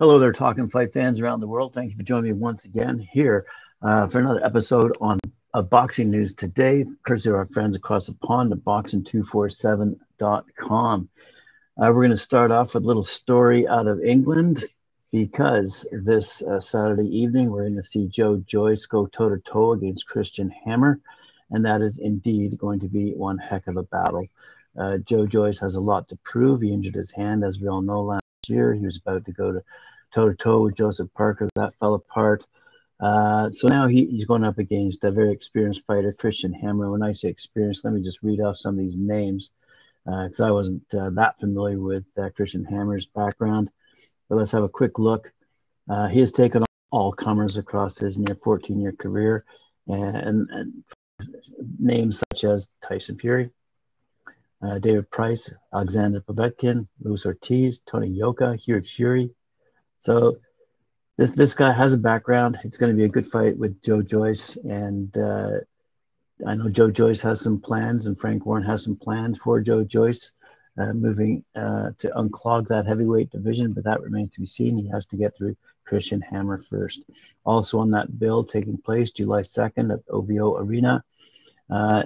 Hello there, Talking Fight fans around the world. Thank you for joining me once again here uh, for another episode on of boxing news today, courtesy of our friends across the pond at boxing247.com. Uh, we're going to start off with a little story out of England because this uh, Saturday evening we're going to see Joe Joyce go toe to toe against Christian Hammer, and that is indeed going to be one heck of a battle. Uh, Joe Joyce has a lot to prove. He injured his hand, as we all know, last year. He was about to go to toe to toe with Joseph Parker. That fell apart. Uh, so now he, he's going up against a very experienced fighter, Christian Hammer. When I say experienced, let me just read off some of these names because uh, I wasn't uh, that familiar with uh, Christian Hammer's background. But let's have a quick look. Uh, he has taken all comers across his near 14 year career, and, and, names such as Tyson Fury, uh, David Price, Alexander Povetkin, Luis Ortiz, Tony Yoka, Hugh Fury, so this this guy has a background. It's going to be a good fight with Joe Joyce, and uh, I know Joe Joyce has some plans, and Frank Warren has some plans for Joe Joyce. Uh, moving uh, to unclog that heavyweight division, but that remains to be seen. He has to get through Christian Hammer first. Also on that bill taking place July 2nd at OVO Arena, uh,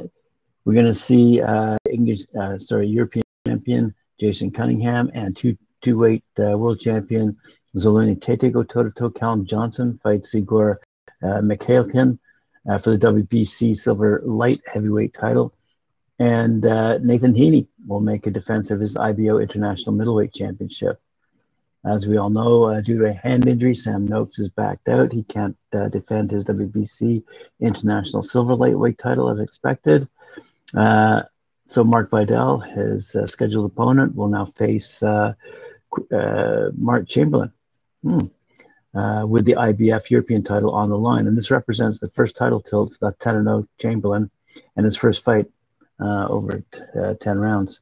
we're going to see uh, English, uh, sorry, European champion Jason Cunningham and two two-weight uh, world champion Zolani Tete go toe-to-toe. Callum Johnson fights Igor uh, Mikhalkin uh, for the WBC silver light heavyweight title. And uh, Nathan Heaney will make a defense of his IBO International Middleweight Championship. As we all know, uh, due to a hand injury, Sam Noakes is backed out. He can't uh, defend his WBC International Silver Lightweight title as expected. Uh, so Mark Vidal, his scheduled opponent, will now face uh, Mark Chamberlain hmm, uh, with the IBF European title on the line. And this represents the first title tilt for Lieutenant Chamberlain and his first fight uh, over uh, 10 rounds.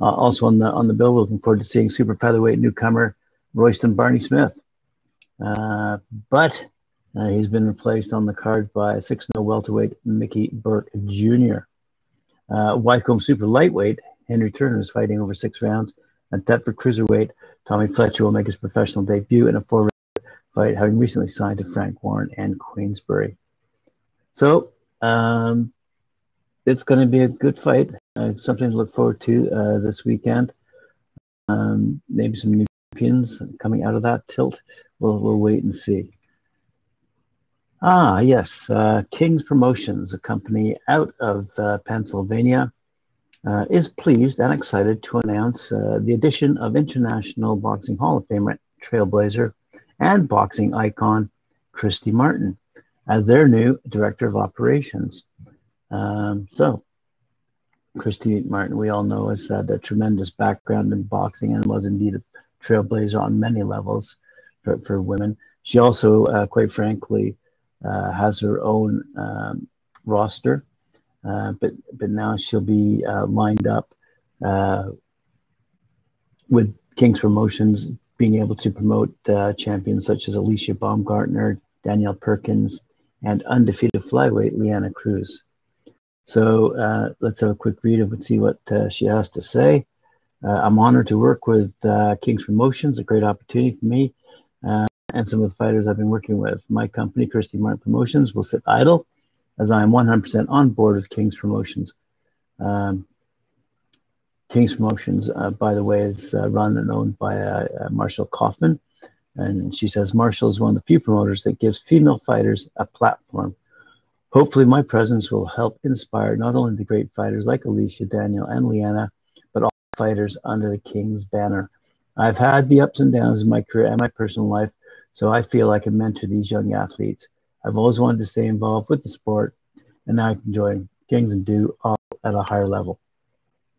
Uh, also on the on the bill, we're looking forward to seeing super featherweight newcomer Royston Barney Smith. Uh, but he's been replaced on the card by 6 0 welterweight Mickey Burke Jr. Uh, Wycombe super lightweight Henry Turner is fighting over six rounds at Deptford Cruiserweight, Tommy Fletcher will make his professional debut in a four-round fight, having recently signed to Frank Warren and Queensberry. So um, it's going to be a good fight. Uh, something to look forward to uh, this weekend. Um, maybe some new champions coming out of that tilt. We'll, we'll wait and see. Ah, yes, uh, King's Promotions, a company out of uh, Pennsylvania uh, is pleased and excited to announce uh, the addition of International Boxing Hall of Famer trailblazer and boxing icon Christy Martin as their new director of operations. Um, so, Christy Martin, we all know, has had a tremendous background in boxing and was indeed a trailblazer on many levels for, for women. She also, uh, quite frankly, uh, has her own um, roster uh, but but now she'll be uh, lined up uh, with King's Promotions, being able to promote uh, champions such as Alicia Baumgardner, Danielle Perkins, and undefeated flyweight Leanna Cruz. So uh, let's have a quick read of and see what she has to say. I'm honored to work with King's Promotions, a great opportunity for me and some of the fighters I've been working with. My company, Christy Martin Promotions, will sit idle as I am 100% on board with King's Promotions. Um, King's Promotions, uh, by the way, is uh, run and owned by uh, uh, Marshall Kaufman. And she says Marshall is one of the few promoters that gives female fighters a platform. Hopefully, my presence will help inspire not only the great fighters like Alicia, Daniel, and Leanna, but all fighters under the King's banner. I've had the ups and downs in my career and my personal life, so I feel I can mentor these young athletes. I've always wanted to stay involved with the sport, and now I can join Kings and do all at a higher level.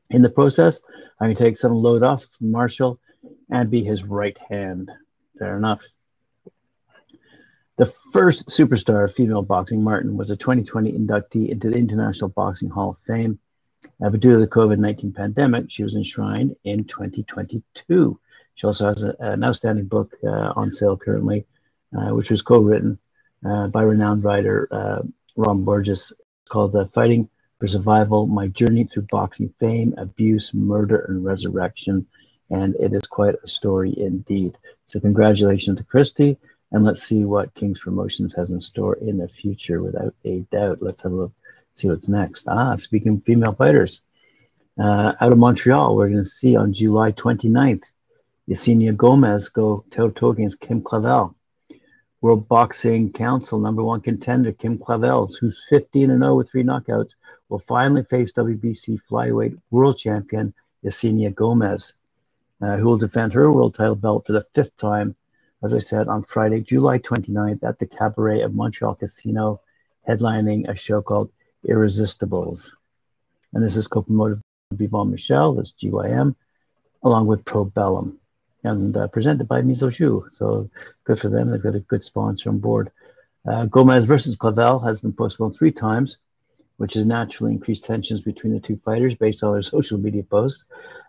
In the process, I can take some load off from Marshall and be his right hand. Fair enough. The first superstar of female boxing, Martin, was a 2020 inductee into the International Boxing Hall of Fame. Uh, but due to the COVID 19 pandemic, she was enshrined in 2022. She also has a, an outstanding book uh, on sale currently, uh, which was co written by renowned writer uh, Ron Borges. It's called uh, Fighting for Survival My Journey Through Boxing Fame, Abuse, Murder, and Resurrection. and it is quite a story indeed. So congratulations to Christy, and let's see what King's Promotions has in store in the future without a doubt. Let's have a look, see what's next. Ah, speaking of female fighters, uh, out of Montreal, we're going to see on July 29th, Yesenia Gomez go toe-to-toe against Kim Clavel. World Boxing Council number one contender Kim Clavel, who's 15 and 0 with three knockouts, will finally face WBC flyweight world champion Yesenia Gomez uh, who will defend her world title belt for the fifth time, as I said, on Friday, July 29th at the Cabaret of Montreal Casino, headlining a show called Irresistibles. And this is co-promoted by Yvon Michel, that's GYM, along with Probellum, and uh, presented by Miso So good for them. They've got a good sponsor on board. Uh, Gomez versus Clavel has been postponed three times which has naturally increased tensions between the two fighters based on their social media posts.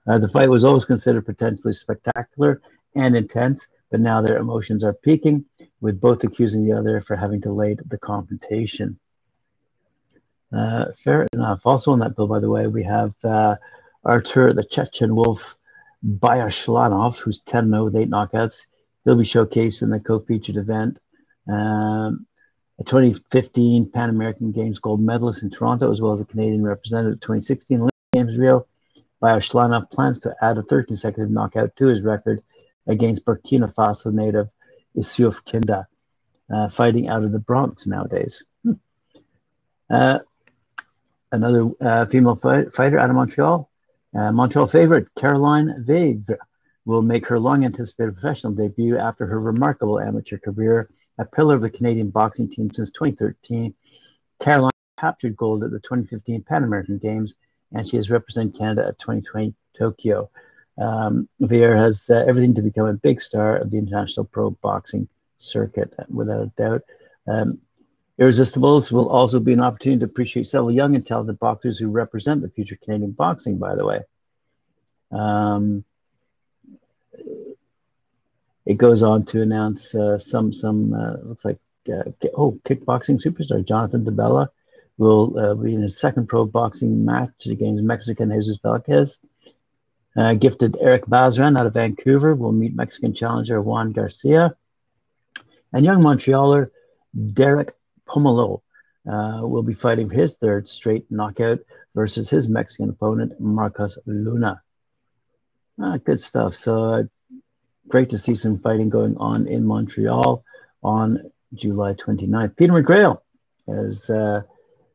Uh, the fight was always considered potentially spectacular and intense, but now their emotions are peaking, with both accusing the other for having delayed the confrontation. Uh, fair enough. Also on that bill, by the way, we have uh, Artur, the Chechen Wolf, Biyarslanov, who's 10 0 with eight knockouts. He'll be showcased in the co featured event. Um, a 2015 Pan American Games gold medalist in Toronto, as well as a Canadian representative at 2016 Olympic Games Rio. Biyarslanov plans to add a third consecutive knockout to his record against Burkina Faso native Issouf Kinda, uh, fighting out of the Bronx nowadays. Hmm. Uh, another uh, female fight, fighter out of Montreal, uh, Montreal favorite Caroline Veyre will make her long anticipated professional debut after her remarkable amateur career a pillar of the Canadian boxing team since 2013. Caroline captured gold at the 2015 Pan American Games, and she has represented Canada at 2020 Tokyo. Um, Veyre has uh, everything to become a big star of the international pro boxing circuit, without a doubt. Um, Irresistibles will also be an opportunity to appreciate several young and talented boxers who represent the future Canadian boxing, by the way. Um, it goes on to announce uh, some some uh, looks like uh, oh kickboxing superstar Jonathan Di Bella will uh, be in his second pro boxing match against Mexican Jesus Velquez. Uh, gifted Eric Basran out of Vancouver will meet Mexican challenger Juan Garcia. And young Montrealer Derek Pomerleau uh, will be fighting his third straight knockout versus his Mexican opponent Marcos Luna. Ah, good stuff. So great to see some fighting going on in Montreal on July 29th. Peter McGrail is uh,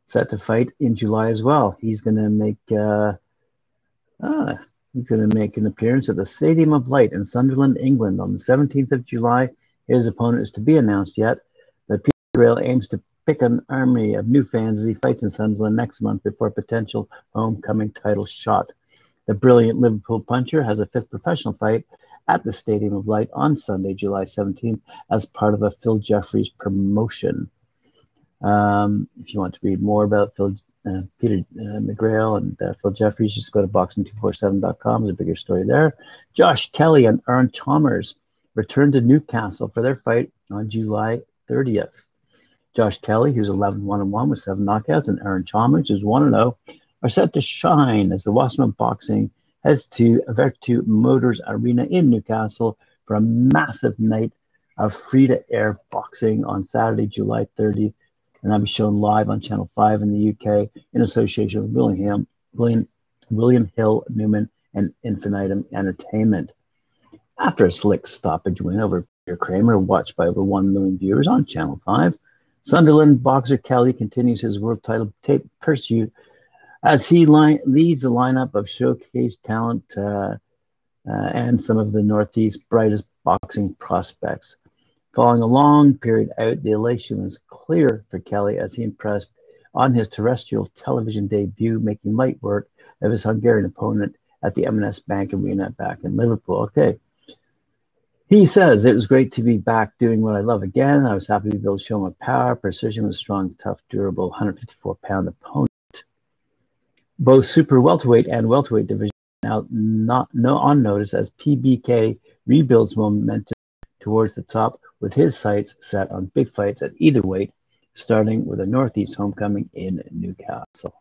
set to fight in July as well. He's going to make uh, ah, he's going to make an appearance at the Stadium of Light in Sunderland, England, on the 17th of July. His opponent is to be announced yet, McGrail aims to pick an army of new fans as he fights in Sunderland next month before a potential homecoming title shot. The brilliant Liverpool puncher has a fifth professional fight at the Stadium of Light on Sunday, July 17th, as part of a Phil Jeffries promotion. Um, if you want to read more about Phil, uh, Peter uh, McGrail and uh, Phil Jeffries, just go to boxing247.com. There's a bigger story there. Josh Kelly and Aaron Chalmers return to Newcastle for their fight on July 30th. Josh Kelly, who's 11 1 1 with seven knockouts, and Aaron Chalmers, who's 1 0, are set to shine as the Wasserman Boxing heads to Vertu Motors Arena in Newcastle for a massive night of free to air boxing on Saturday, July 30th. And that'll be shown live on Channel 5 in the UK in association with William, William, William Hill Newman and Infinitum Entertainment. After a slick stoppage win over Peter Kramer, watched by over 1 million viewers on Channel 5, Sunderland boxer Kelly continues his world title pursuit as he leads a lineup of showcase talent uh, uh, and some of the Northeast's brightest boxing prospects. Following a long period out, the elation was clear for Kelly as he impressed on his terrestrial television debut, making light work of his Hungarian opponent at the M&S Bank Arena back in Liverpool. Okay. He says, It was great to be back doing what I love again. I was happy to be able to show my power, precision with strong, tough, durable 154 pound opponent both super welterweight and welterweight division now not no on notice as PBK rebuilds momentum towards the top with his sights set on big fights at either weight, starting with a Northeast homecoming in Newcastle.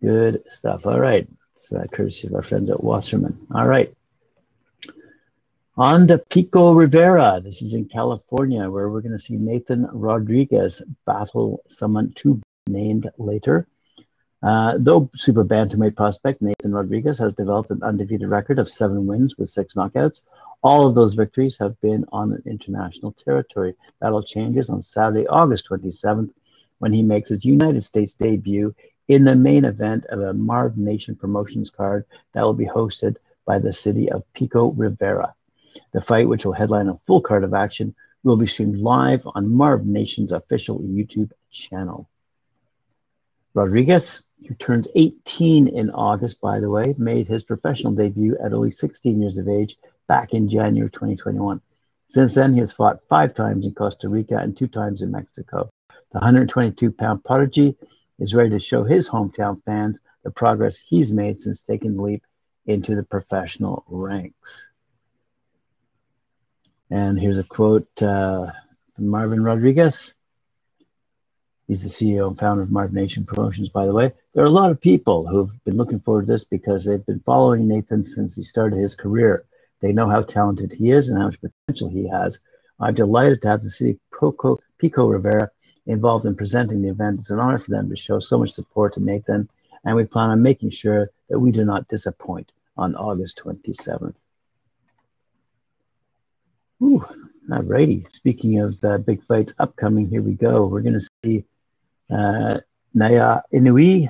Good stuff. All right. It's uh, courtesy of our friends at Wasserman. All right. On to Pico Rivera. This is in California, where we're going to see Nathan Rodriguez battle someone to be named later. Uh, though super bantamweight prospect Nathan Rodriguez has developed an undefeated record of seven wins with six knockouts, all of those victories have been on international territory. That'll changes on Saturday, August 27th, when he makes his United States debut in the main event of a Marv Nation Promotions card that will be hosted by the city of Pico Rivera. The fight, which will headline a full card of action, will be streamed live on Marv Nation's official YouTube channel. Rodriguez, who turns 18 in August, by the way, made his professional debut at only 16 years of age back in January 2021. Since then, he has fought five times in Costa Rica and two times in Mexico. The 122 pound prodigy is ready to show his hometown fans the progress he's made since taking the leap into the professional ranks. And here's a quote uh, from Marvin Rodriguez. He's the CEO and founder of Marv Nation Promotions, by the way. There are a lot of people who've been looking forward to this because they've been following Nathan since he started his career. They know how talented he is and how much potential he has. I'm delighted to have the city of Pico Rivera involved in presenting the event. It's an honor for them to show so much support to Nathan, and we plan on making sure that we do not disappoint on August 27th. Ooh, righty. Speaking of uh, big fights upcoming, here we go. We're going to see uh, Naoya Inoue,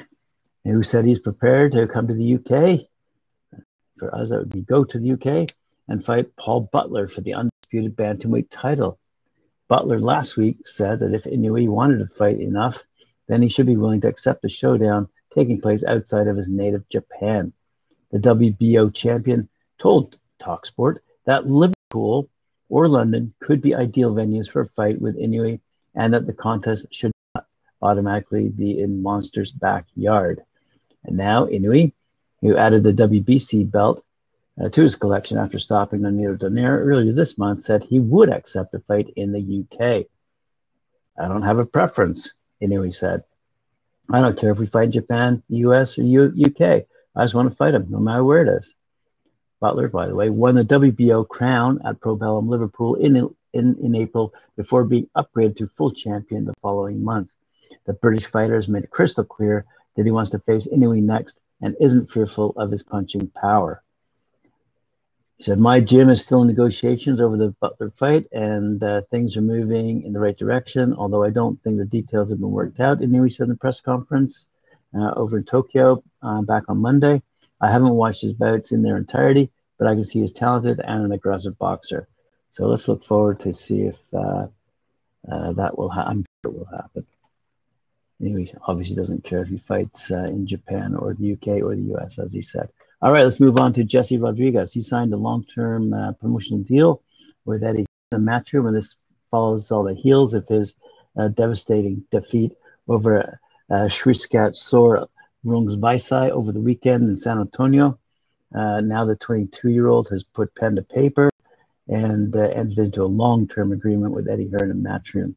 who said he's prepared to come to the UK. For us, that would be go to the UK and fight Paul Butler for the undisputed bantamweight title. Butler last week said that if Inoue wanted to fight enough, then he should be willing to accept a showdown taking place outside of his native Japan. The WBO champion told Talksport that Liverpool or London could be ideal venues for a fight with Inoue and that the contest should not automatically be in Monster's backyard. And now Inoue, who added the WBC belt uh, to his collection after stopping Nonito Donaire earlier this month, said he would accept a fight in the UK. I don't have a preference, Inoue said. I don't care if we fight Japan, the US, or U- UK. I just want to fight him, no matter where it is. Butler, by the way, won the WBO crown at Probellum Liverpool in, in, in April before being upgraded to full champion the following month. The British fighter has made it crystal clear that he wants to face Inoue next and isn't fearful of his punching power. He said, My gym is still in negotiations over the Butler fight, and uh, things are moving in the right direction, although I don't think the details have been worked out. Inoue said in the press conference uh, over in Tokyo uh, back on Monday. I haven't watched his bouts in their entirety, but I can see he's talented and an aggressive boxer. So let's look forward to see if uh, uh, that will happen. I'm sure it will happen. Anyway, obviously doesn't care if he fights uh, in Japan or the UK or the US, as he said. All right, let's move on to Jesse Rodriguez. He signed a long-term uh, promotional deal with Eddie Matchroom, and this follows all the heels of his uh, devastating defeat over uh, Srisaket Sor Rungvisai over the weekend in San Antonio. Uh, now the 22-year-old has put pen to paper and uh, entered into a long-term agreement with Eddie Hearn and Matchroom.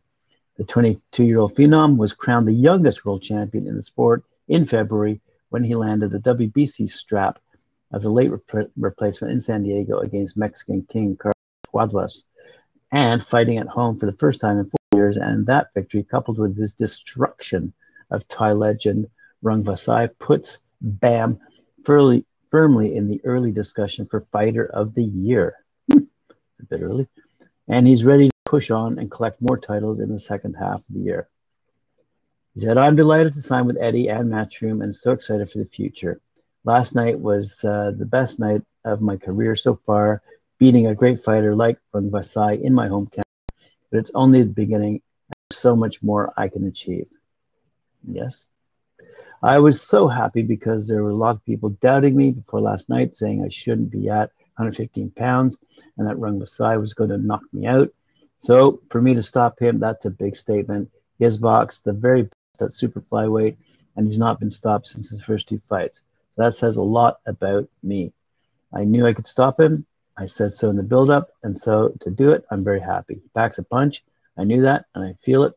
The 22-year-old phenom was crowned the youngest world champion in the sport in February when he landed the WBC strap as a late rep- replacement in San Diego against Mexican King Carlos Cuadras, and fighting at home for the first time in four years. And that victory, coupled with his destruction of Thai legend Rungvisai, puts Bam firmly, firmly in the early discussion for Fighter of the Year. Hmm, a bit early. And he's ready to push on and collect more titles in the second half of the year. He said, I'm delighted to sign with Eddie and Matchroom and so excited for the future. Last night was uh, the best night of my career so far, beating a great fighter like Rungvisai in my hometown. But it's only the beginning. So much more I can achieve. Yes. I was so happy because there were a lot of people doubting me before last night, saying I shouldn't be at 115 pounds and that Rung Rungvisai was going to knock me out. So for me to stop him, that's a big statement. He has boxed the very best at super flyweight, and he's not been stopped since his first two fights. So that says a lot about me. I knew I could stop him. I said so in the build-up, and so to do it, I'm very happy. He packs a punch. I knew that, and I feel it,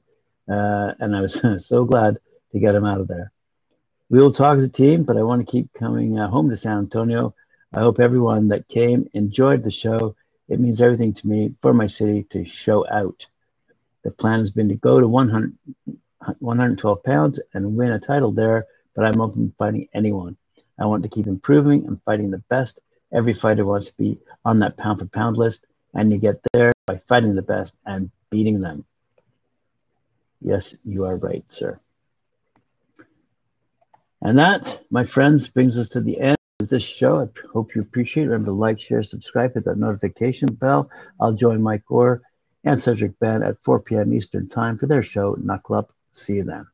uh, and I was so glad to get him out of there. We will talk as a team, but I want to keep coming uh, home to San Antonio. I hope everyone that came enjoyed the show. It means everything to me for my city to show out. The plan has been to go to 100, 112 pounds and win a title there, but I'm open to fighting anyone. I want to keep improving and fighting the best. Every fighter wants to be on that pound for pound list, and you get there by fighting the best and beating them. Yes, you are right, sir. And that, my friends, brings us to the end of this show. I hope you appreciate it. Remember to like, share, subscribe, hit that notification bell. I'll join Mike Gore and Cedric Ben at 4 p.m. Eastern Time for their show, Knuckle Up. See you then.